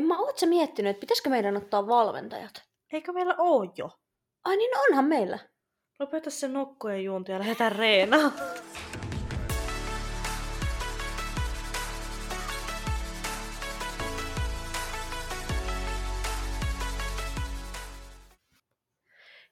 En mä oot sä miettinyt, että pitäisikö meidän ottaa valmentajat? Eikö meillä oo jo? Ai niin onhan meillä. Lopeta se nokkojen juonti ja lähdetään reenaan.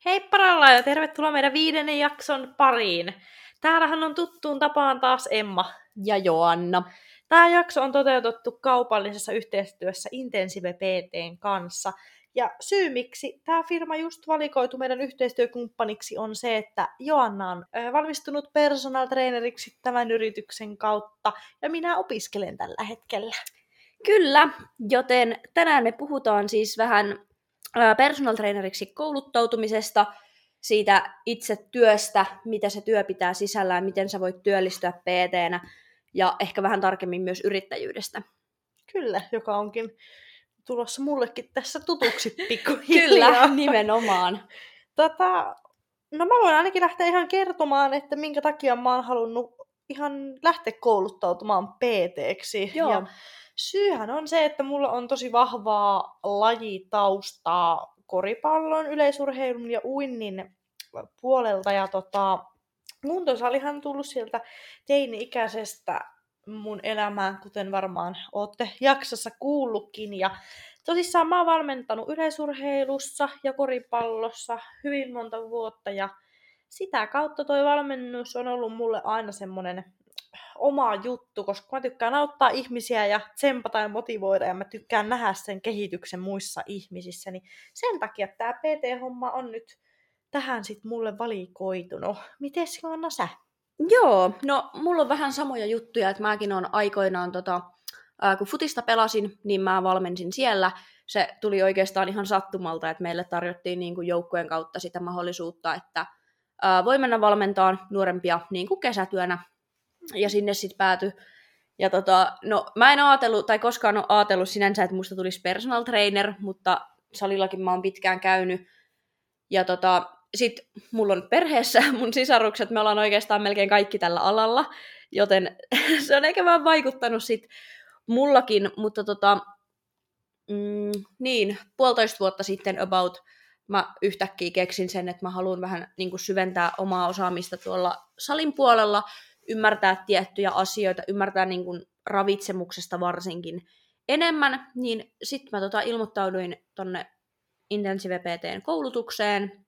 Hei paralla ja tervetuloa meidän viidennen jakson pariin. Täällähän on tuttuun tapaan taas Emma. Ja Joanna. Tämä jakso on toteutettu kaupallisessa yhteistyössä Intensive PTn kanssa. Ja syy, miksi tämä firma just valikoitu meidän yhteistyökumppaniksi, on se, että Joanna on valmistunut personal traineriksi tämän yrityksen kautta, ja minä opiskelen tällä hetkellä. Kyllä, joten tänään me puhutaan siis vähän personal traineriksi kouluttautumisesta, siitä itse työstä, mitä se työ pitää sisällään, miten sä voit työllistyä pt ja ehkä vähän tarkemmin myös yrittäjyydestä. Kyllä, joka onkin tulossa mullekin tässä tutuksi pikkuhiljaa. Kyllä, nimenomaan. Tota, no mä voin ainakin lähteä ihan kertomaan, että minkä takia mä oon halunnut ihan lähteä kouluttautumaan PT-ksi. Joo. Ja syyhän on se, että mulla on tosi vahvaa lajitaustaa koripallon, yleisurheilun ja uinnin puolelta. Ja tota, Muntosalihan tullut sieltä teini-ikäisestä mun elämään, kuten varmaan olette jaksossa kuullutkin. Ja tosissaan mä oon valmentanut yleisurheilussa ja koripallossa hyvin monta vuotta ja sitä kautta toi valmennus on ollut mulle aina semmonen oma juttu, koska mä tykkään auttaa ihmisiä ja tsempata ja motivoida ja mä tykkään nähdä sen kehityksen muissa ihmisissä, niin sen takia tämä PT-homma on nyt tähän sitten mulle valikoitunut. Mites Joanna sä? Joo, no mulla on vähän samoja juttuja, että mäkin on aikoinaan, tota, ää, kun futista pelasin, niin mä valmensin siellä. Se tuli oikeastaan ihan sattumalta, että meille tarjottiin niin kuin kautta sitä mahdollisuutta, että ää, voi mennä valmentaan nuorempia niin kuin kesätyönä. Ja sinne sitten päätyi ja tota, no mä en ajatellut, tai koskaan ole ajatellut sinänsä, että musta tulisi personal trainer, mutta salillakin mä oon pitkään käynyt. Ja tota, sitten mulla on perheessä mun sisarukset, me ollaan oikeastaan melkein kaikki tällä alalla, joten se on ehkä vähän vaikuttanut sit mullakin, mutta tota, mm, niin, puolitoista vuotta sitten about mä yhtäkkiä keksin sen, että mä haluan vähän niin kuin syventää omaa osaamista tuolla salin puolella, ymmärtää tiettyjä asioita, ymmärtää niin kuin ravitsemuksesta varsinkin enemmän, niin sitten mä tota ilmoittauduin tonne Intensive PTn koulutukseen,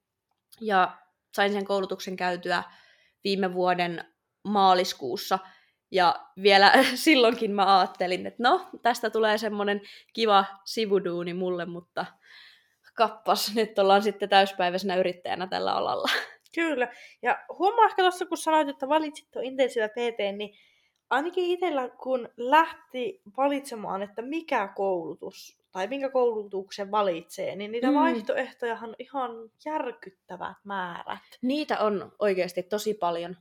ja sain sen koulutuksen käytyä viime vuoden maaliskuussa. Ja vielä silloinkin mä ajattelin, että no, tästä tulee semmoinen kiva sivuduuni mulle, mutta kappas, nyt ollaan sitten täyspäiväisenä yrittäjänä tällä alalla. Kyllä. Ja huomaa ehkä tuossa, kun sanoit, että valitsit tuon intensiivä PT, niin ainakin itsellä, kun lähti valitsemaan, että mikä koulutus tai minkä koulutuksen valitsee, niin niitä mm. vaihtoehtoja on ihan järkyttävät määrät. Niitä on oikeasti tosi paljon.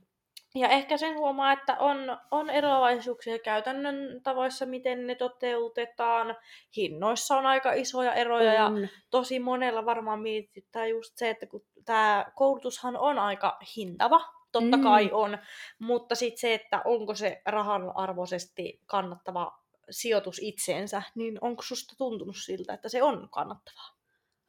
Ja ehkä sen huomaa, että on, on eroavaisuuksia käytännön tavoissa, miten ne toteutetaan. Hinnoissa on aika isoja eroja on. ja tosi monella varmaan mietittää just se, että kun tämä koulutushan on aika hintava, totta mm. kai on, mutta sitten se, että onko se rahan arvoisesti kannattava sijoitus itseensä, niin onko susta tuntunut siltä, että se on kannattavaa?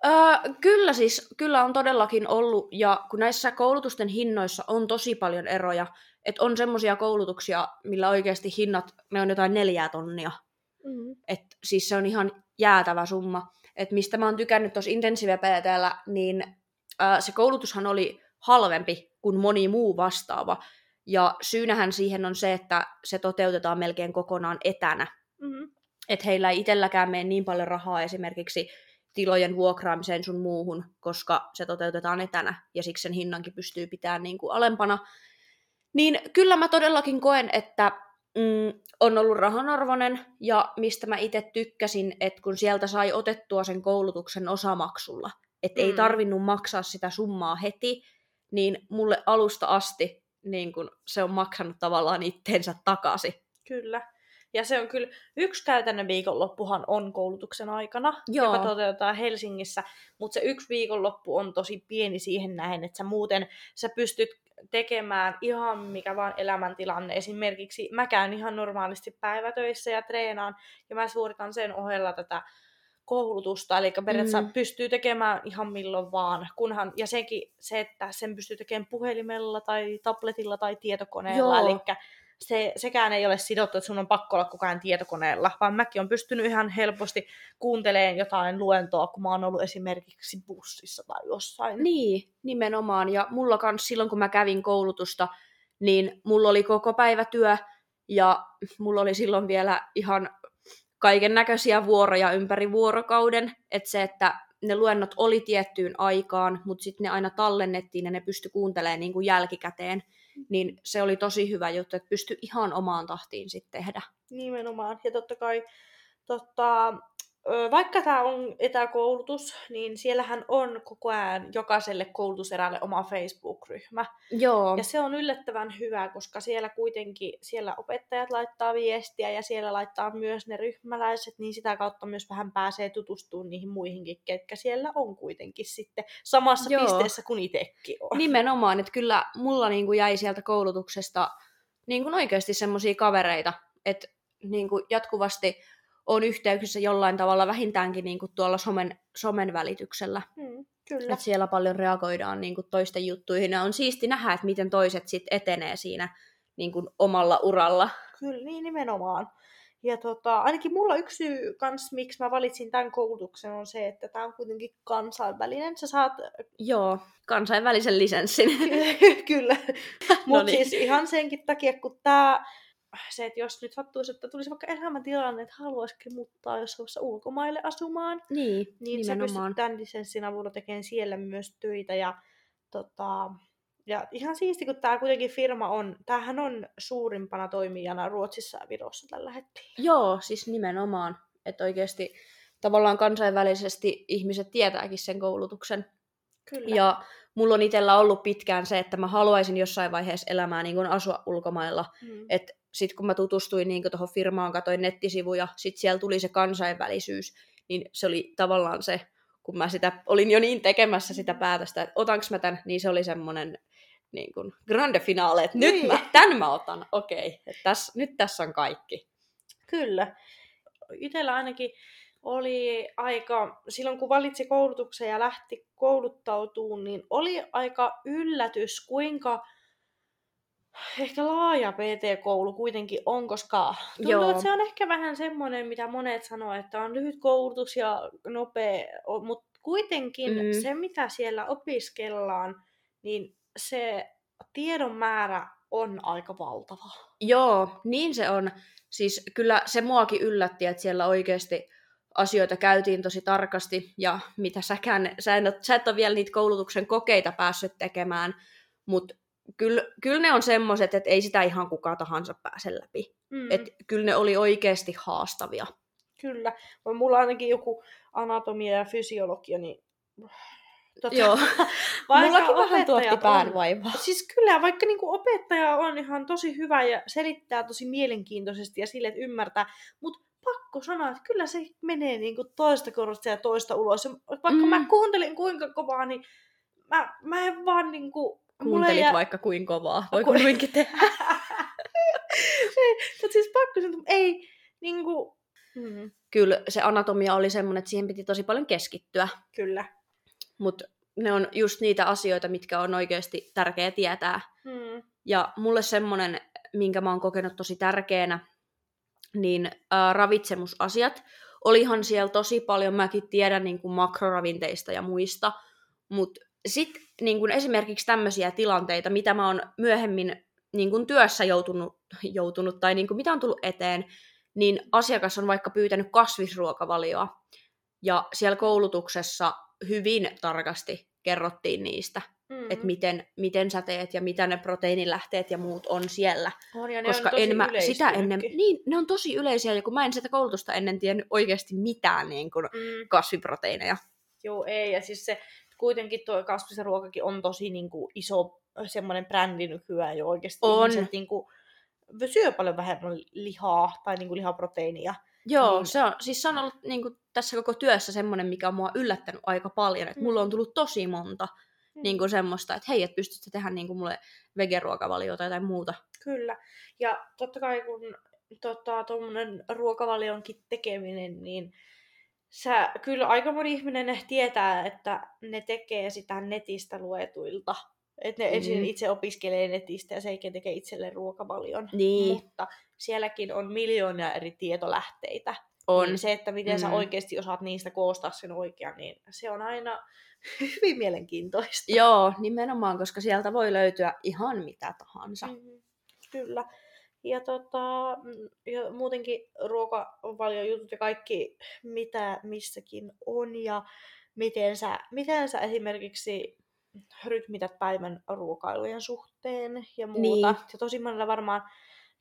Öö, kyllä siis, kyllä on todellakin ollut, ja kun näissä koulutusten hinnoissa on tosi paljon eroja, että on semmoisia koulutuksia, millä oikeasti hinnat, ne on jotain neljää tonnia. Mm-hmm. Et siis se on ihan jäätävä summa. Et mistä mä oon tykännyt tuossa Intensive PTllä, niin öö, se koulutushan oli halvempi kuin moni muu vastaava. Ja syynähän siihen on se, että se toteutetaan melkein kokonaan etänä. Mm-hmm. Että heillä ei itselläkään mene niin paljon rahaa esimerkiksi tilojen vuokraamiseen sun muuhun, koska se toteutetaan etänä ja siksi sen hinnankin pystyy pitämään niin kuin alempana. Niin kyllä mä todellakin koen, että mm, on ollut rahanarvoinen ja mistä mä itse tykkäsin, että kun sieltä sai otettua sen koulutuksen osamaksulla, että mm. ei tarvinnut maksaa sitä summaa heti, niin mulle alusta asti niin kun se on maksanut tavallaan itteensä takaisin. Kyllä. Ja se on kyllä, yksi käytännön viikonloppuhan on koulutuksen aikana, Joo. joka toteutetaan Helsingissä, mutta se yksi viikonloppu on tosi pieni siihen nähen, että sä muuten sä pystyt tekemään ihan mikä vaan elämäntilanne. Esimerkiksi mä käyn ihan normaalisti päivätöissä ja treenaan, ja mä suoritan sen ohella tätä koulutusta, eli periaatteessa mm. pystyy tekemään ihan milloin vaan, kunhan, ja sekin se, että sen pystyy tekemään puhelimella tai tabletilla tai tietokoneella, Joo. eli se, sekään ei ole sidottu, että sun on pakko olla koko ajan tietokoneella, vaan mäkin on pystynyt ihan helposti kuuntelemaan jotain luentoa, kun mä oon ollut esimerkiksi bussissa tai jossain. Niin, nimenomaan. Ja mulla kans silloin, kun mä kävin koulutusta, niin mulla oli koko päivä työ, ja mulla oli silloin vielä ihan kaiken näköisiä vuoroja ympäri vuorokauden. Että se, että ne luennot oli tiettyyn aikaan, mutta sitten ne aina tallennettiin ja ne pysty kuuntelemaan niin kuin jälkikäteen niin se oli tosi hyvä juttu, että pystyi ihan omaan tahtiin sitten tehdä. Nimenomaan. Ja totta kai totta, vaikka tämä on etäkoulutus, niin siellähän on koko ajan jokaiselle koulutuserälle oma Facebook-ryhmä. Joo. Ja se on yllättävän hyvä, koska siellä kuitenkin siellä opettajat laittaa viestiä ja siellä laittaa myös ne ryhmäläiset, niin sitä kautta myös vähän pääsee tutustumaan niihin muihinkin, ketkä siellä on kuitenkin sitten samassa Joo. pisteessä kuin itsekin on. Nimenomaan, että kyllä mulla niinku jäi sieltä koulutuksesta niinku oikeasti semmoisia kavereita, että niinku jatkuvasti on yhteyksissä jollain tavalla vähintäänkin niin kuin tuolla somen, somen välityksellä. Mm, kyllä. Että siellä paljon reagoidaan niin kuin toisten juttuihin ja on siisti nähdä, että miten toiset sitten etenee siinä niin kuin omalla uralla. Kyllä, niin nimenomaan. Ja tota, ainakin mulla yksi syy kans, miksi mä valitsin tämän koulutuksen, on se, että tämä on kuitenkin kansainvälinen. Sä saat... Joo, kansainvälisen lisenssin. Kyllä. Mutta no niin. siis ihan senkin takia, kun tämä se, että jos nyt sattuisi, että tulisi vaikka elämäntilanne, että haluaisikin muuttaa jossain ulkomaille asumaan, niin, niin se pystyt tämän lisenssin avulla tekemään siellä myös töitä. Ja, tota, ja ihan siisti, kun tämä kuitenkin firma on, tämähän on suurimpana toimijana Ruotsissa ja Virossa tällä hetkellä. Joo, siis nimenomaan. Että oikeasti tavallaan kansainvälisesti ihmiset tietääkin sen koulutuksen. Kyllä. Ja mulla on itsellä ollut pitkään se, että mä haluaisin jossain vaiheessa elämää niin asua ulkomailla. Mm. Että sitten kun mä tutustuin niin tuohon firmaan, katsoin nettisivuja, sitten siellä tuli se kansainvälisyys, niin se oli tavallaan se, kun mä sitä, olin jo niin tekemässä sitä päätöstä, että otanko mä tämän, niin se oli semmoinen niin kuin grande finale, että niin. nyt mä, tämän mä otan, okei, että täs, nyt tässä on kaikki. Kyllä. Itellä ainakin oli aika, silloin kun valitsi koulutuksen ja lähti kouluttautumaan, niin oli aika yllätys, kuinka ehkä laaja PT-koulu kuitenkin on, koska tuntuu, Joo. että se on ehkä vähän semmoinen, mitä monet sanoo, että on lyhyt koulutus ja nopea, mutta kuitenkin mm. se, mitä siellä opiskellaan, niin se tiedon määrä on aika valtava. Joo, niin se on. Siis kyllä se muakin yllätti, että siellä oikeasti asioita käytiin tosi tarkasti, ja mitä säkään, sä, en, sä et ole vielä niitä koulutuksen kokeita päässyt tekemään, mutta kyllä, kyllä ne on semmoiset, että ei sitä ihan kuka tahansa pääse läpi. Mm. Et kyllä ne oli oikeasti haastavia. Kyllä. Mulla ainakin joku anatomia ja fysiologia, niin Tota, Joo. Mullakin vähän tuotti päänvaivaa. Siis kyllä, vaikka niinku opettaja on ihan tosi hyvä ja selittää tosi mielenkiintoisesti ja sille, että ymmärtää, mutta pakko sanoa, että kyllä se menee niinku toista korvasta ja toista ulos. Ja vaikka mm. mä kuuntelin kuinka kovaa, niin mä, mä en vaan niinku Kuuntelit jää... vaikka kuin kovaa. Voi Ku... kuinkin tehdä. Mutta siis pakko sanoa, ei niinku... Hmm. Kyllä se anatomia oli semmoinen, että siihen piti tosi paljon keskittyä. Kyllä. Mutta ne on just niitä asioita, mitkä on oikeasti tärkeää tietää. Hmm. Ja mulle semmoinen, minkä mä oon kokenut tosi tärkeänä, niin äh, ravitsemusasiat. Olihan siellä tosi paljon, mäkin tiedän niin kuin makroravinteista ja muista, mutta sitten niin kuin esimerkiksi tämmöisiä tilanteita, mitä mä oon myöhemmin niin kuin työssä joutunut, joutunut tai niin kuin mitä on tullut eteen, niin asiakas on vaikka pyytänyt kasvisruokavalioa. Ja siellä koulutuksessa hyvin tarkasti kerrottiin niistä, mm-hmm. että miten, miten sä teet ja mitä ne proteiinilähteet ja muut on siellä. On, ja ne Koska on tosi en mä sitä ennen, niin, ne on tosi yleisiä, ja kun mä en sitä koulutusta ennen tiennyt oikeasti mitään niin kuin mm. kasviproteiineja. Joo, ei, ja siis se kuitenkin tuo kasvisen ruokakin on tosi niin kuin, iso semmoinen brändi nykyään jo oikeasti. On. Ihmiset niin kuin, syö paljon vähemmän lihaa tai niin kuin, lihaproteiinia. Joo, niin... se on, siis se on ollut niin kuin, tässä koko työssä semmoinen, mikä on mua yllättänyt aika paljon. Että mm. mulla on tullut tosi monta mm. niin kuin semmoista, että hei, että pystytkö tehdä niin kuin mulle vegeruokavaliota tai jotain muuta. Kyllä. Ja totta kai kun tota, tuommoinen ruokavalionkin tekeminen, niin sä, kyllä aika moni ihminen tietää, että ne tekee sitä netistä luetuilta. Että ne mm. ensin itse opiskelee netistä ja sen tekee itselleen ruokavalion. Niin. Mutta sielläkin on miljoonia eri tietolähteitä. On. Niin se, että miten mm. sä oikeasti osaat niistä koostaa sen oikean, niin se on aina hyvin mielenkiintoista. Joo, nimenomaan, koska sieltä voi löytyä ihan mitä tahansa. Mm, kyllä. Ja, tota, mm, ja muutenkin ruokavaliojutut ja kaikki, mitä missäkin on ja miten sä, miten sä esimerkiksi rytmität päivän ruokailujen suhteen ja muuta. Niin. Ja tosi monella varmaan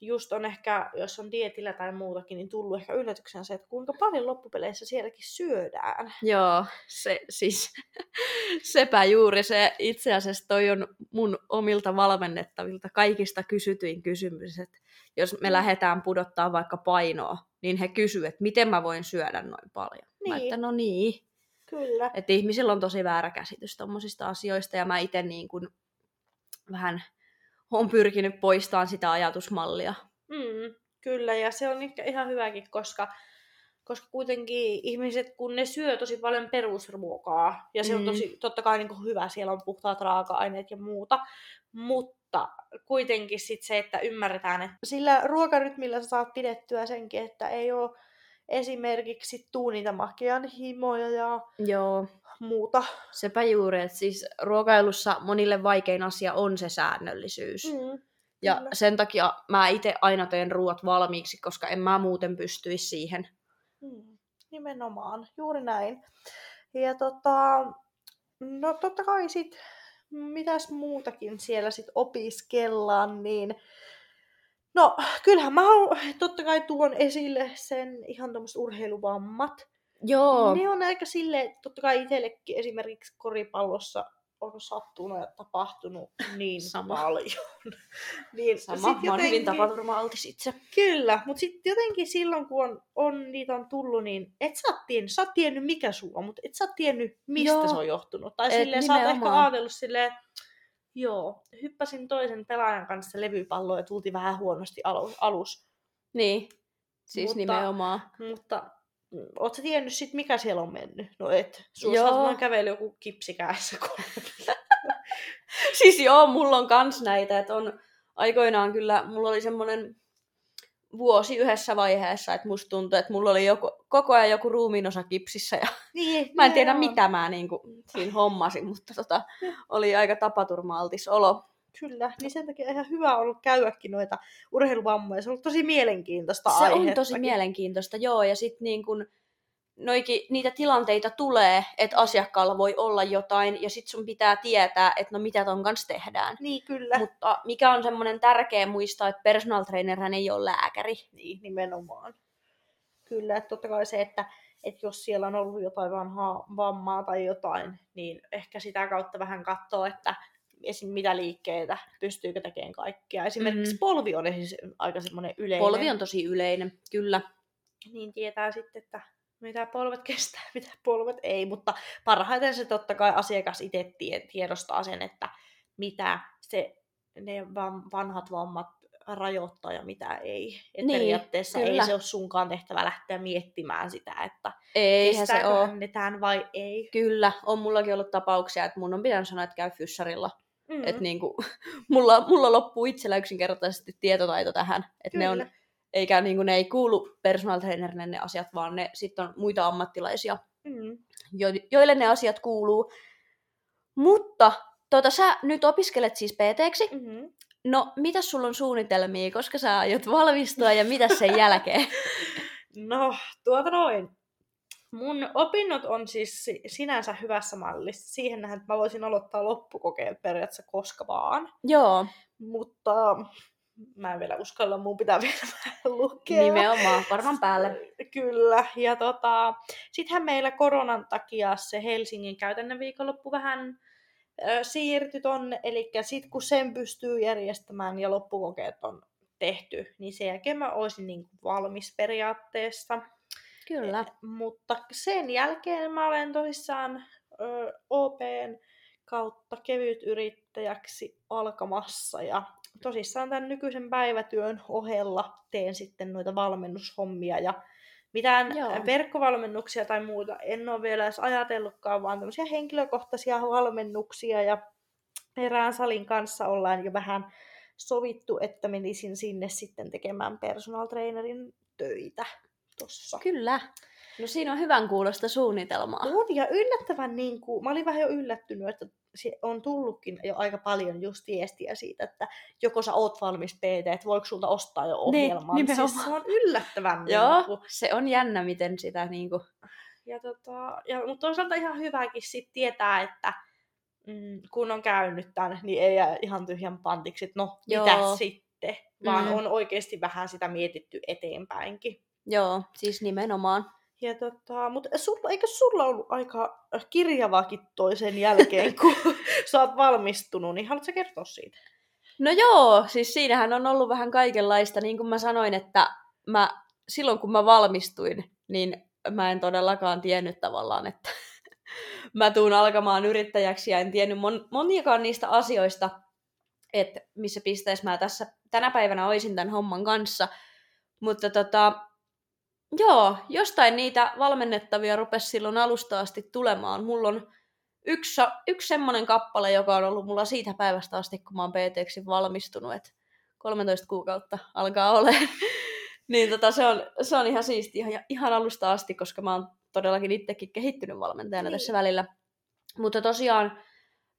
just on ehkä, jos on dietillä tai muutakin, niin tullut ehkä yllätyksen se, että kuinka paljon loppupeleissä sielläkin syödään. Joo, se siis, sepä juuri se itse asiassa toi on mun omilta valmennettavilta kaikista kysytyin kysymys, että jos me mm. lähdetään pudottaa vaikka painoa, niin he kysyvät, että miten mä voin syödä noin paljon. Niin. Mä että no niin. Kyllä. Että ihmisillä on tosi väärä käsitys tommosista asioista ja mä itse niin kuin vähän on pyrkinyt poistamaan sitä ajatusmallia. Mm, kyllä, ja se on ehkä ihan hyväkin, koska, koska kuitenkin ihmiset, kun ne syö tosi paljon perusruokaa, ja se mm. on tosi, totta kai niin kuin hyvä, siellä on puhtaat raaka-aineet ja muuta, mutta kuitenkin sit se, että ymmärretään, että sillä ruokarytmillä sä saat pidettyä senkin, että ei ole esimerkiksi tuunita makean himoja ja Joo muuta. Sepä juuri, että siis ruokailussa monille vaikein asia on se säännöllisyys. Mm, ja kyllä. sen takia mä itse aina teen ruoat valmiiksi, koska en mä muuten pystyisi siihen. Mm, nimenomaan, juuri näin. Ja tota, no totta kai sit, mitäs muutakin siellä sit opiskellaan, niin No, kyllähän mä totta kai tuon esille sen ihan tämmöiset urheiluvammat. Joo. Ne on aika silleen, totta kai itsellekin esimerkiksi koripallossa on sattunut ja tapahtunut niin Sama. paljon. niin Sama, sit mä oon hyvin tapaturma-altis itse. Kyllä, mutta sitten jotenkin silloin, kun on, on, niitä on tullut, niin et sä oot tiennyt, sä oot tiennyt mikä sulla, mutta et sä oot tiennyt, mistä Joo. se on johtunut. Tai et silleen, sä oot ehkä ajatellut silleen, joo, hyppäsin toisen pelaajan kanssa levypalloon ja tultiin vähän huonosti alus. Niin, siis mutta, nimenomaan. Mutta Oletko sä tiennyt sit, mikä siellä on mennyt? No et. Sulla käveli joku kipsikäessä Siis joo, mulla on kans näitä, että on aikoinaan kyllä, mulla oli semmonen vuosi yhdessä vaiheessa, että musta tuntui, että mulla oli joku, koko ajan joku ruumiinosa kipsissä ja niin, mä en tiedä joo. mitä mä niin kuin, siinä hommasin, mutta tota, oli aika tapaturma-altis olo. Kyllä, niin sen takia ihan hyvä ollut käydäkin noita urheiluvammoja. Se on ollut tosi mielenkiintoista Se on tosi mielenkiintoista, joo. Ja sitten niin kun, noikin, niitä tilanteita tulee, että asiakkaalla voi olla jotain, ja sitten sun pitää tietää, että no mitä ton kanssa tehdään. Niin, kyllä. Mutta mikä on semmoinen tärkeä muistaa, että personal trainer ei ole lääkäri. Niin, nimenomaan. Kyllä, että totta kai se, että, että jos siellä on ollut jotain vanhaa vammaa tai jotain, niin ehkä sitä kautta vähän katsoo, että esim. mitä liikkeitä, pystyykö tekemään kaikkia. Esimerkiksi mm. polvi on siis aika semmoinen yleinen. Polvi on tosi yleinen, kyllä. Niin tietää sitten, että mitä polvet kestää, mitä polvet ei, mutta parhaiten se totta kai asiakas itse tiedostaa sen, että mitä se, ne vanhat vammat rajoittaa ja mitä ei. Että niin, periaatteessa kyllä. ei se ole sunkaan tehtävä lähteä miettimään sitä, että ei se ole. vai ei. Kyllä, on mullakin ollut tapauksia, että mun on pitänyt sanoa, että käy fyssarilla Mm. Että niinku, mulla, mulla loppuu itsellä yksinkertaisesti tietotaito tähän. Että ne on, eikä niinku, ne ei kuulu personal trainerille ne asiat, vaan ne sitten on muita ammattilaisia, mm. jo, joille ne asiat kuuluu. Mutta tota, sä nyt opiskelet siis pt mm-hmm. No, mitä sulla on suunnitelmia, koska sä aiot valmistua ja mitä sen jälkeen? No, tuota noin. Mun opinnot on siis sinänsä hyvässä mallissa. Siihen nähden, että mä voisin aloittaa loppukokeet periaatteessa koska vaan. Joo. Mutta mä en vielä uskalla, mun pitää vielä vähän lukea. Nimenomaan, varmaan päälle. Kyllä. Ja tota, sittenhän meillä koronan takia se Helsingin käytännön viikonloppu vähän ö, siirtyi tonne. Eli sit kun sen pystyy järjestämään ja loppukokeet on tehty, niin sen jälkeen mä olisin niin valmis periaatteessa. Kyllä. Mutta sen jälkeen mä olen tosissaan ö, OPn kautta kevyt yrittäjäksi alkamassa ja tosissaan tämän nykyisen päivätyön ohella teen sitten noita valmennushommia ja mitään Joo. verkkovalmennuksia tai muuta en ole vielä edes ajatellutkaan, vaan tämmöisiä henkilökohtaisia valmennuksia ja erään salin kanssa ollaan jo vähän sovittu, että menisin sinne sitten tekemään personal trainerin töitä tossa. Kyllä. No siinä on hyvän kuulosta suunnitelmaa. On, ja yllättävän niin kuin, mä olin vähän jo yllättynyt, että on tullutkin jo aika paljon just viestiä siitä, että joko sä oot valmis PT, että voiko sulta ostaa jo niin, ohjelman. Niin, siis se on yllättävän. Joo, niin kuin... se on jännä, miten sitä niin kuin... ja, tota, ja, mutta toisaalta ihan hyväkin sit tietää, että mm, kun on käynyt tämän, niin ei jää ihan tyhjän pantiksi, että no, Joo. mitä sitten, vaan mm. on oikeasti vähän sitä mietitty eteenpäinkin. Joo, siis nimenomaan. Ja tota, mutta sulla, eikö sulla ollut aika kirjavakin toisen jälkeen, kun sä oot valmistunut, niin haluatko kertoa siitä? No joo, siis siinähän on ollut vähän kaikenlaista. Niin kuin mä sanoin, että mä, silloin kun mä valmistuin, niin mä en todellakaan tiennyt tavallaan, että mä tuun alkamaan yrittäjäksi ja en tiennyt mon, moniakaan niistä asioista, että missä pisteessä mä tässä tänä päivänä olisin tämän homman kanssa. Mutta tota, joo, jostain niitä valmennettavia rupesi silloin alusta asti tulemaan. Mulla on yksi, yksi semmoinen kappale, joka on ollut mulla siitä päivästä asti, kun mä oon pt valmistunut, että 13 kuukautta alkaa olemaan. niin tota, se, on, se on ihan siisti ihan, ihan alusta asti, koska mä oon todellakin itsekin kehittynyt valmentajana niin. tässä välillä. Mutta tosiaan,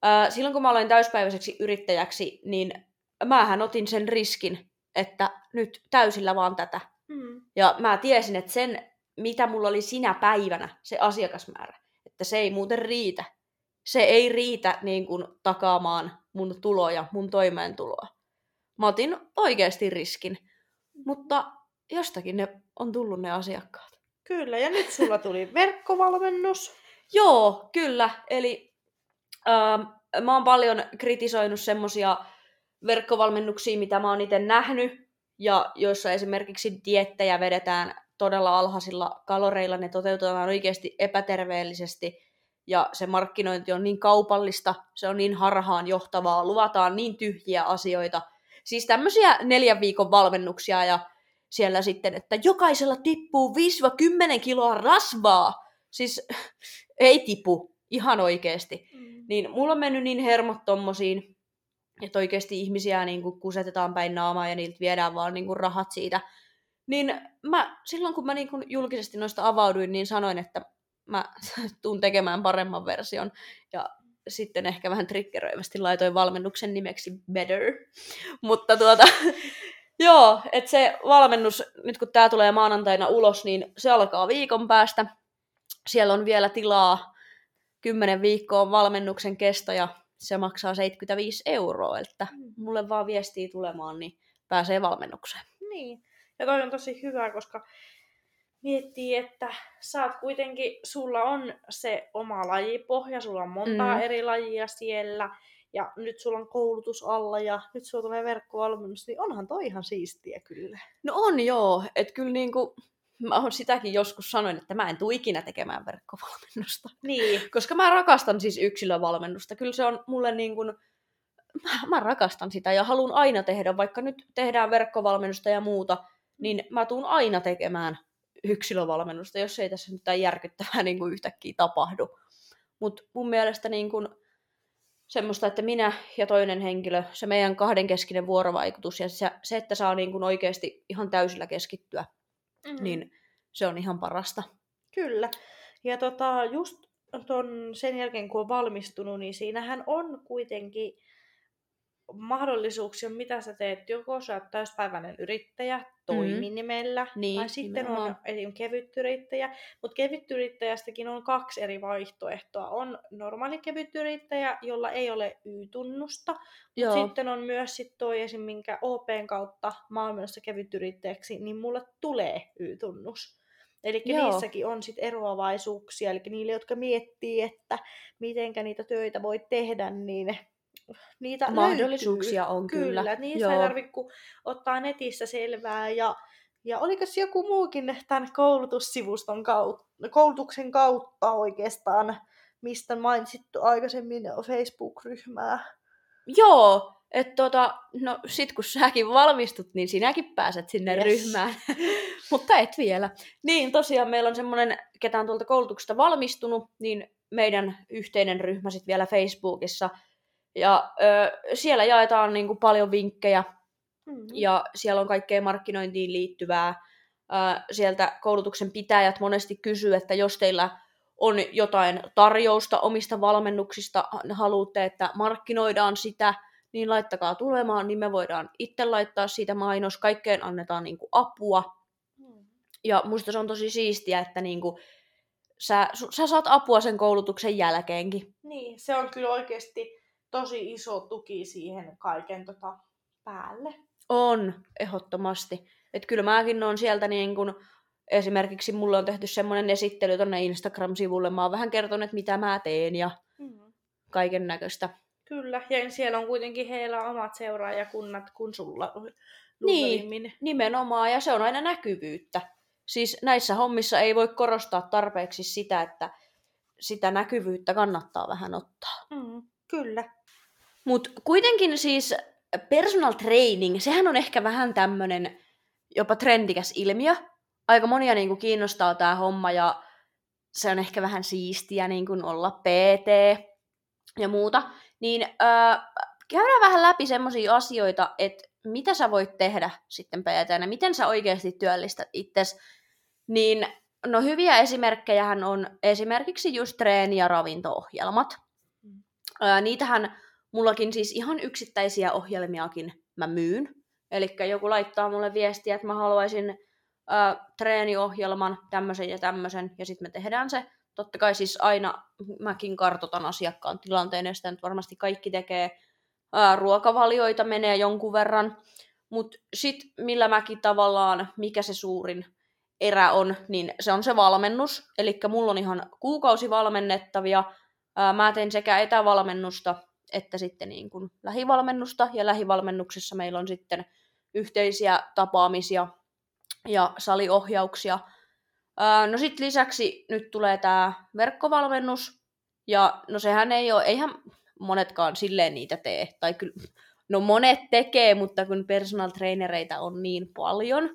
äh, silloin kun mä aloin täyspäiväiseksi yrittäjäksi, niin määhän otin sen riskin, että nyt täysillä vaan tätä. Mm. Ja mä tiesin, että sen, mitä mulla oli sinä päivänä, se asiakasmäärä, että se ei muuten riitä. Se ei riitä niin kuin, takaamaan mun tuloja, mun toimeentuloa. Mä otin oikeasti riskin, mutta jostakin ne on tullut ne asiakkaat. Kyllä, ja nyt sulla tuli verkkovalmennus. Joo, kyllä. Eli ähm, mä oon paljon kritisoinut semmosia verkkovalmennuksia, mitä mä oon itse nähnyt, ja joissa esimerkiksi diettejä vedetään todella alhaisilla kaloreilla, ne toteutetaan oikeasti epäterveellisesti, ja se markkinointi on niin kaupallista, se on niin harhaan johtavaa, luvataan niin tyhjiä asioita. Siis tämmöisiä neljän viikon valmennuksia ja siellä sitten, että jokaisella tippuu 5-10 kiloa rasvaa. Siis ei tipu, ihan oikeasti. Mm. Niin mulla on mennyt niin hermot tommosiin, että oikeasti ihmisiä niin kuin kusetetaan päin naamaa ja niiltä viedään vaan niin kuin rahat siitä. Niin mä, silloin kun mä niin kuin julkisesti noista avauduin, niin sanoin, että mä tuun tekemään paremman version. Ja sitten ehkä vähän triggeröivästi laitoin valmennuksen nimeksi Better. Mutta tuota, joo, että se valmennus, nyt kun tämä tulee maanantaina ulos, niin se alkaa viikon päästä. Siellä on vielä tilaa 10 viikkoa valmennuksen kesto ja se maksaa 75 euroa, että mm. mulle vaan viestii tulemaan, niin pääsee valmennukseen. Niin, ja toi on tosi hyvä, koska miettii, että sä oot kuitenkin, sulla on se oma lajipohja, sulla on montaa mm. eri lajia siellä, ja nyt sulla on koulutus alla ja nyt sulla tulee verkkovalmennus, niin onhan toi ihan siistiä kyllä. No on joo, että kyllä niinku, mä oon sitäkin joskus sanoin, että mä en tule ikinä tekemään verkkovalmennusta. Niin. Koska mä rakastan siis yksilövalmennusta. Kyllä se on mulle niin kuin, mä, mä rakastan sitä ja haluan aina tehdä, vaikka nyt tehdään verkkovalmennusta ja muuta, niin mä tuun aina tekemään yksilövalmennusta, jos ei tässä nyt järkyttävää niin kuin yhtäkkiä tapahdu. Mutta mun mielestä niin kuin, semmoista, että minä ja toinen henkilö, se meidän kahdenkeskinen vuorovaikutus ja se, se että saa niin kuin oikeasti ihan täysillä keskittyä mm-hmm. niin se on ihan parasta. Kyllä. Ja tota, just ton, sen jälkeen kun on valmistunut, niin siinähän on kuitenkin mahdollisuuksia, mitä sä teet. Joko sä oot täyspäiväinen yrittäjä mm-hmm. toiminimellä, mm. niin, tai sitten nimenomaan. on esim. kevytyrittäjä. Mutta kevytyrittäjästäkin on kaksi eri vaihtoehtoa. On normaali kevytyrittäjä, jolla ei ole Y-tunnusta. Mutta sitten on myös sit toi esim. minkä OPn kautta mä oon menossa kevytyrittäjäksi, niin mulle tulee Y-tunnus. Eli niissäkin on sit eroavaisuuksia, eli niille, jotka miettii, että mitenkä niitä töitä voi tehdä, niin niitä Mahdollisuuksia löytyy. on kyllä. Kyllä, niissä ei tarvitse ottaa netissä selvää. Ja, ja oliko joku muukin tämän koulutussivuston kautta, koulutuksen kautta oikeastaan, mistä mainitsit aikaisemmin Facebook-ryhmää? Joo, että tota, no sit kun säkin valmistut, niin sinäkin pääset sinne yes. ryhmään. Mutta et vielä. Niin tosiaan meillä on semmoinen, ketä on tuolta koulutuksesta valmistunut, niin meidän yhteinen ryhmä sitten vielä Facebookissa. Ja ö, siellä jaetaan niinku paljon vinkkejä mm-hmm. ja siellä on kaikkea markkinointiin liittyvää. Ö, sieltä koulutuksen pitäjät monesti kysyy, että jos teillä on jotain tarjousta omista valmennuksista, haluatte, että markkinoidaan sitä, niin laittakaa tulemaan, niin me voidaan itse laittaa siitä mainos, kaikkeen annetaan niin kuin apua. Mm. Ja musta se on tosi siistiä, että niin kuin, sä, sä saat apua sen koulutuksen jälkeenkin. Niin, se on kyllä oikeasti tosi iso tuki siihen kaiken tota päälle. On, ehdottomasti. Että kyllä mäkin on sieltä niin kuin, esimerkiksi mulle on tehty semmoinen esittely tonne Instagram-sivulle. Mä oon vähän kertonut, että mitä mä teen ja mm. kaiken näköistä. Kyllä, ja siellä on kuitenkin heillä omat seuraajakunnat kuin sulla. Niin, nimenomaan, ja se on aina näkyvyyttä. Siis näissä hommissa ei voi korostaa tarpeeksi sitä, että sitä näkyvyyttä kannattaa vähän ottaa. Mm, kyllä. Mutta kuitenkin siis personal training, sehän on ehkä vähän tämmöinen jopa trendikäs ilmiö. Aika monia niin kuin, kiinnostaa tämä homma ja se on ehkä vähän siistiä niin kuin olla PT ja muuta. Niin öö, käydään vähän läpi semmoisia asioita, että mitä sä voit tehdä sitten PT, miten sä oikeasti työllistät itsesi. Niin no hyviä esimerkkejähän on esimerkiksi just treeni- ja ravinto-ohjelmat. Mm. Öö, niitähän mullakin siis ihan yksittäisiä ohjelmiakin mä myyn. Eli joku laittaa mulle viestiä, että mä haluaisin ö, treeniohjelman, tämmöisen ja tämmöisen, ja sitten me tehdään se. Totta kai siis aina mäkin kartotan asiakkaan tilanteen, ja nyt varmasti kaikki tekee. Ö, ruokavalioita menee jonkun verran, mutta sitten millä mäkin tavallaan, mikä se suurin erä on, niin se on se valmennus. Eli mulla on ihan kuukausi valmennettavia. Mä teen sekä etävalmennusta että sitten niin kuin lähivalmennusta, ja lähivalmennuksessa meillä on sitten yhteisiä tapaamisia ja saliohjauksia. No sitten lisäksi nyt tulee tämä verkkovalmennus, ja no sehän ei ole, eihän monetkaan silleen niitä tee, tai kyllä, no monet tekee, mutta kun personal trainereita on niin paljon,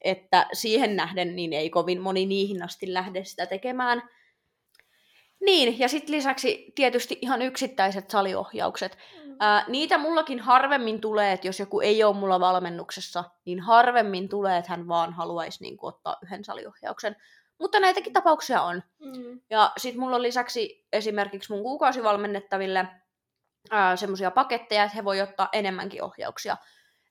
että siihen nähden niin ei kovin moni niihin asti lähde sitä tekemään, niin, ja sitten lisäksi tietysti ihan yksittäiset saliohjaukset. Mm. Ää, niitä mullakin harvemmin tulee, että jos joku ei ole mulla valmennuksessa, niin harvemmin tulee, että hän vaan haluaisi niin kuin, ottaa yhden saliohjauksen. Mutta näitäkin tapauksia on. Mm. Ja sitten mulla on lisäksi esimerkiksi mun kuukausivalmennettaville semmoisia paketteja, että he voi ottaa enemmänkin ohjauksia.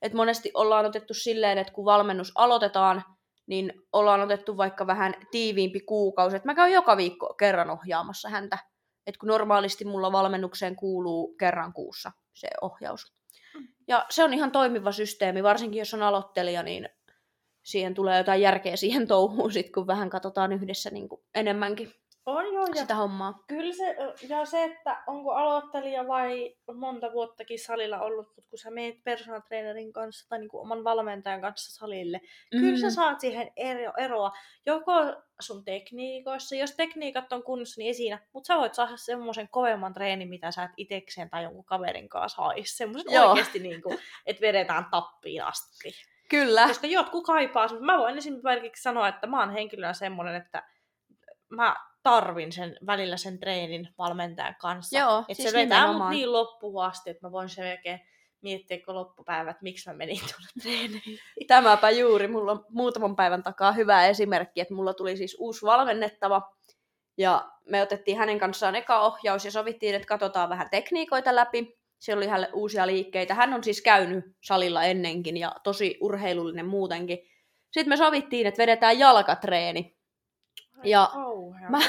Et monesti ollaan otettu silleen, että kun valmennus aloitetaan, niin ollaan otettu vaikka vähän tiiviimpi kuukausi. Et mä käyn joka viikko kerran ohjaamassa häntä. Et kun normaalisti mulla valmennukseen kuuluu kerran kuussa se ohjaus. Mm. Ja se on ihan toimiva systeemi, varsinkin jos on aloittelija, niin siihen tulee jotain järkeä siihen touhuun, sit, kun vähän katsotaan yhdessä niin kuin enemmänkin. On joo. Ja sitä hommaa. Kyllä se, ja se, että onko aloittelija vai monta vuottakin salilla ollut, mutta kun sä meet personal trainerin kanssa tai niin kuin oman valmentajan kanssa salille, mm. kyllä sä mm. saat siihen ero, eroa. Joko sun tekniikoissa, jos tekniikat on kunnossa, niin ei siinä, mutta sä voit saada semmoisen kovemman treenin, mitä sä et itekseen tai jonkun kaverin kanssa haisi. Semmoisen oikeasti, niin kuin, että vedetään tappiin asti. Kyllä. Koska jotkut kaipaa, mä voin esimerkiksi sanoa, että mä oon henkilönä semmoinen, että mä tarvin sen, välillä sen treenin valmentajan kanssa. Joo, että siis se vetää mut niin loppuun asti, että mä voin sen jälkeen miettiä kun loppupäivät, miksi mä menin tuonne treeniin. Tämäpä juuri. Mulla on muutaman päivän takaa hyvä esimerkki, että mulla tuli siis uusi valmennettava. Ja me otettiin hänen kanssaan eka ohjaus ja sovittiin, että katsotaan vähän tekniikoita läpi. Siellä oli hänelle uusia liikkeitä. Hän on siis käynyt salilla ennenkin ja tosi urheilullinen muutenkin. Sitten me sovittiin, että vedetään jalkatreeni. Ja mä,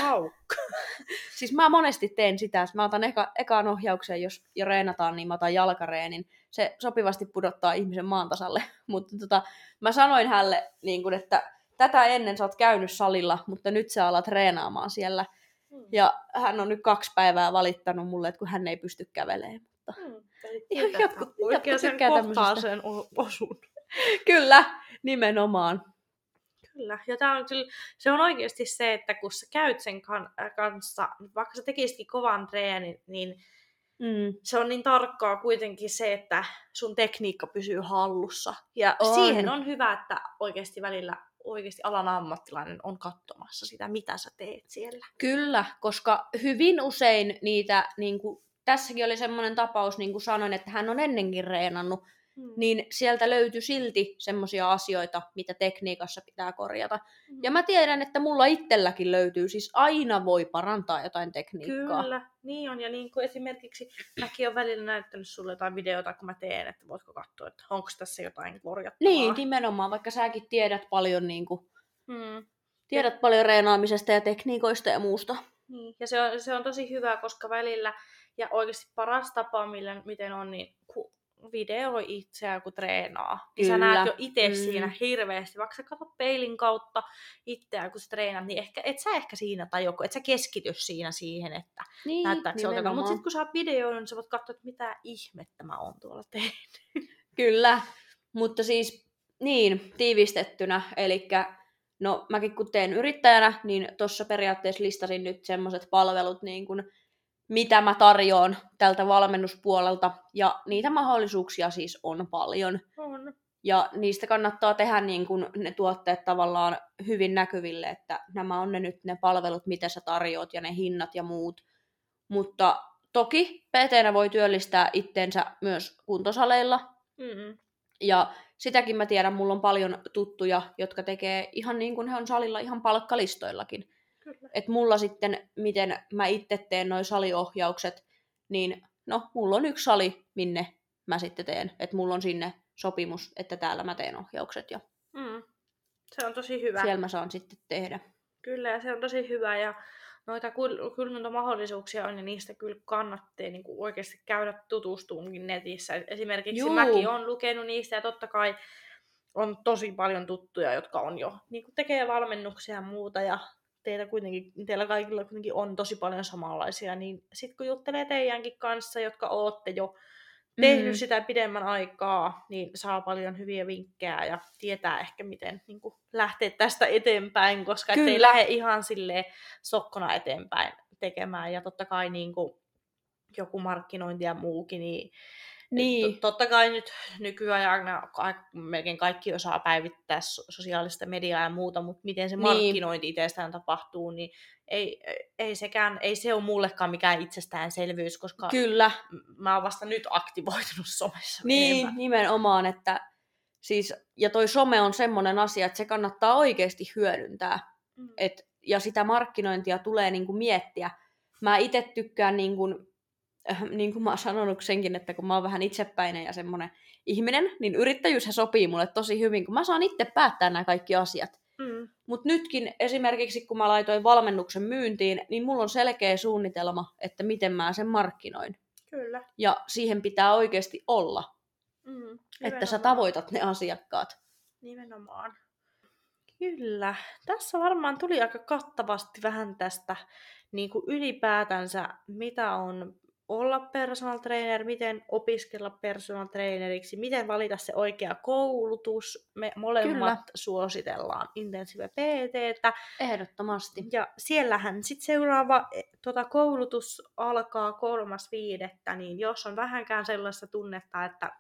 siis mä monesti teen sitä, että mä otan eka, ekaan ohjauksen, jos jo reenataan, niin mä otan jalkareenin. Se sopivasti pudottaa ihmisen maan tasalle. Mutta tota, mä sanoin hänelle, niin kun, että tätä ennen sä oot käynyt salilla, mutta nyt sä alat treenaamaan siellä. Hmm. Ja hän on nyt kaksi päivää valittanut mulle, että kun hän ei pysty kävelemään. Mutta... Hmm. Jotkut, jotkut tykkää tämmöisestä. osun. Kyllä, nimenomaan. Kyllä, ja tää on kyllä, se on oikeasti se, että kun sä käyt sen kan- äh, kanssa, vaikka sä tekisitkin kovan treenin, niin mm. se on niin tarkkaa kuitenkin se, että sun tekniikka pysyy hallussa. Ja on. siihen on hyvä, että oikeasti välillä oikeasti alan ammattilainen on katsomassa sitä, mitä sä teet siellä. Kyllä, koska hyvin usein niitä, niin kuin, tässäkin oli semmoinen tapaus, niin kuin sanoin, että hän on ennenkin reenannut, mm. niin sieltä löytyi silti semmoisia asioita, mitä tekniikassa pitää korjata. Mm. Ja mä tiedän, että mulla itselläkin löytyy, siis aina voi parantaa jotain tekniikkaa. Kyllä, niin on. Ja niin kuin esimerkiksi mäkin olen välillä näyttänyt sulle jotain videota, kun mä teen, että voitko katsoa, että onko tässä jotain korjattavaa. Niin, nimenomaan, vaikka säkin tiedät paljon, niin kuin, mm. tiedät ja... paljon reenaamisesta ja tekniikoista ja muusta. Niin, ja se on, se on tosi hyvä, koska välillä, ja oikeasti paras tapa, millä, miten on, niin videoi itseään, kun treenaa. Niin sä näet jo itse mm. siinä hirveästi, vaikka sä katsot peilin kautta itseään, kun sä treenat, niin ehkä, et sä ehkä siinä tai joku, et sä keskity siinä siihen, että niin, näyttääkö se Mutta sitten kun sä oot videoinut, niin sä voit katsoa, että mitä ihmettä mä oon tuolla tehnyt. Kyllä, mutta siis niin, tiivistettynä, eli no mäkin kun teen yrittäjänä, niin tuossa periaatteessa listasin nyt semmoiset palvelut, niin kuin mitä mä tarjoan tältä valmennuspuolelta, ja niitä mahdollisuuksia siis on paljon. On. Ja niistä kannattaa tehdä niin kun ne tuotteet tavallaan hyvin näkyville, että nämä on ne nyt ne palvelut, mitä sä tarjoat, ja ne hinnat ja muut. Mutta toki pt voi työllistää itteensä myös kuntosaleilla. Mm-hmm. Ja sitäkin mä tiedän, mulla on paljon tuttuja, jotka tekee ihan niin kuin he on salilla ihan palkkalistoillakin. Että mulla sitten, miten mä itse teen noin saliohjaukset, niin no, mulla on yksi sali, minne mä sitten teen. Että mulla on sinne sopimus, että täällä mä teen ohjaukset. Ja mm. Se on tosi hyvä. Siellä mä saan sitten tehdä. Kyllä, ja se on tosi hyvä. Ja noita kylmäntömahdollisuuksia on, ja niistä kyllä kannattaa niin kuin oikeasti käydä tutustuunkin netissä. Esimerkiksi Juu. mäkin olen lukenut niistä, ja totta kai on tosi paljon tuttuja, jotka on jo niin kuin tekee valmennuksia ja muuta, ja teillä, kuitenkin, teillä kaikilla kuitenkin on tosi paljon samanlaisia, niin sitten kun juttelee teidänkin kanssa, jotka olette jo tehnyt mm. sitä pidemmän aikaa, niin saa paljon hyviä vinkkejä ja tietää ehkä, miten niin kuin, lähteä tästä eteenpäin, koska ei lähde ihan sille sokkona eteenpäin tekemään. Ja totta kai niin kuin, joku markkinointi ja muukin, niin niin. Totta kai nyt nykyään melkein kaikki osaa päivittää sosiaalista mediaa ja muuta, mutta miten se niin. markkinointi itsestään tapahtuu, niin ei, ei, sekään, ei se ole mullekaan mikään itsestäänselvyys, koska Kyllä. mä oon vasta nyt aktivoitunut somessa. Niin, enemmän. nimenomaan, että siis, ja toi some on semmoinen asia, että se kannattaa oikeasti hyödyntää. Mm. Et, ja sitä markkinointia tulee niinku miettiä. Mä itse tykkään niinku niin kuin mä oon sanonut senkin, että kun mä oon vähän itsepäinen ja semmoinen ihminen, niin yrittäjyys sopii mulle tosi hyvin, kun mä saan itse päättää nämä kaikki asiat. Mm. Mutta nytkin esimerkiksi kun mä laitoin valmennuksen myyntiin, niin mulla on selkeä suunnitelma, että miten mä sen markkinoin. Kyllä. Ja siihen pitää oikeasti olla, mm, että sä tavoitat ne asiakkaat. Nimenomaan. Kyllä. Tässä varmaan tuli aika kattavasti vähän tästä niin kuin ylipäätänsä, mitä on olla personal trainer, miten opiskella personal traineriksi, miten valita se oikea koulutus. Me molemmat Kyllä. suositellaan Intensive PTtä. Ehdottomasti. Ja siellähän sitten seuraava e, tota, koulutus alkaa kolmas viidettä, niin jos on vähänkään sellaista tunnetta, että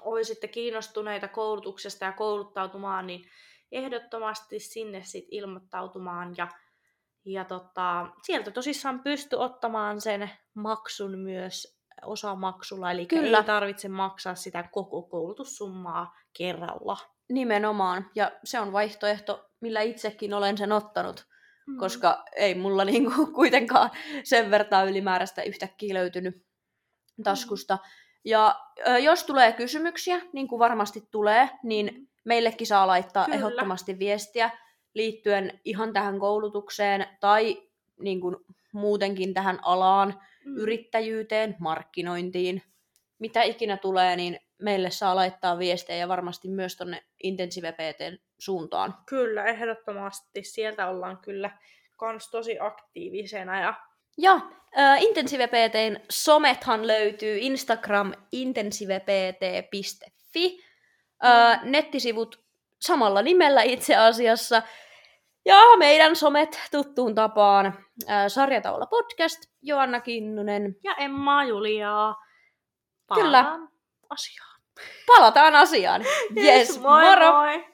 olisitte kiinnostuneita koulutuksesta ja kouluttautumaan, niin ehdottomasti sinne sitten ilmoittautumaan ja ja tota, sieltä tosissaan pysty ottamaan sen maksun myös osamaksulla, eli Kyllä. ei tarvitse maksaa sitä koko koulutussummaa kerralla. Nimenomaan, ja se on vaihtoehto, millä itsekin olen sen ottanut, mm. koska ei mulla niinku kuitenkaan sen vertaa ylimääräistä yhtäkkiä löytynyt taskusta. Mm. Ja jos tulee kysymyksiä, niin kuin varmasti tulee, niin mm. meillekin saa laittaa Kyllä. ehdottomasti viestiä liittyen ihan tähän koulutukseen tai niin kuin muutenkin tähän alaan, mm. yrittäjyyteen, markkinointiin, mitä ikinä tulee, niin meille saa laittaa viestejä ja varmasti myös tuonne Intensive PTn suuntaan. Kyllä, ehdottomasti. Sieltä ollaan kyllä kans tosi aktiivisena. Ja, ja äh, Intensive PTn somethan löytyy Instagram intensivept.fi. Mm. Äh, nettisivut samalla nimellä itse asiassa. Ja meidän somet tuttuun tapaan. Äh, Sarjataula podcast, Joanna Kinnunen. Ja Emma Juliaa. Kyllä. asiaan. Palataan asiaan. Yes, yes moi moro! moi!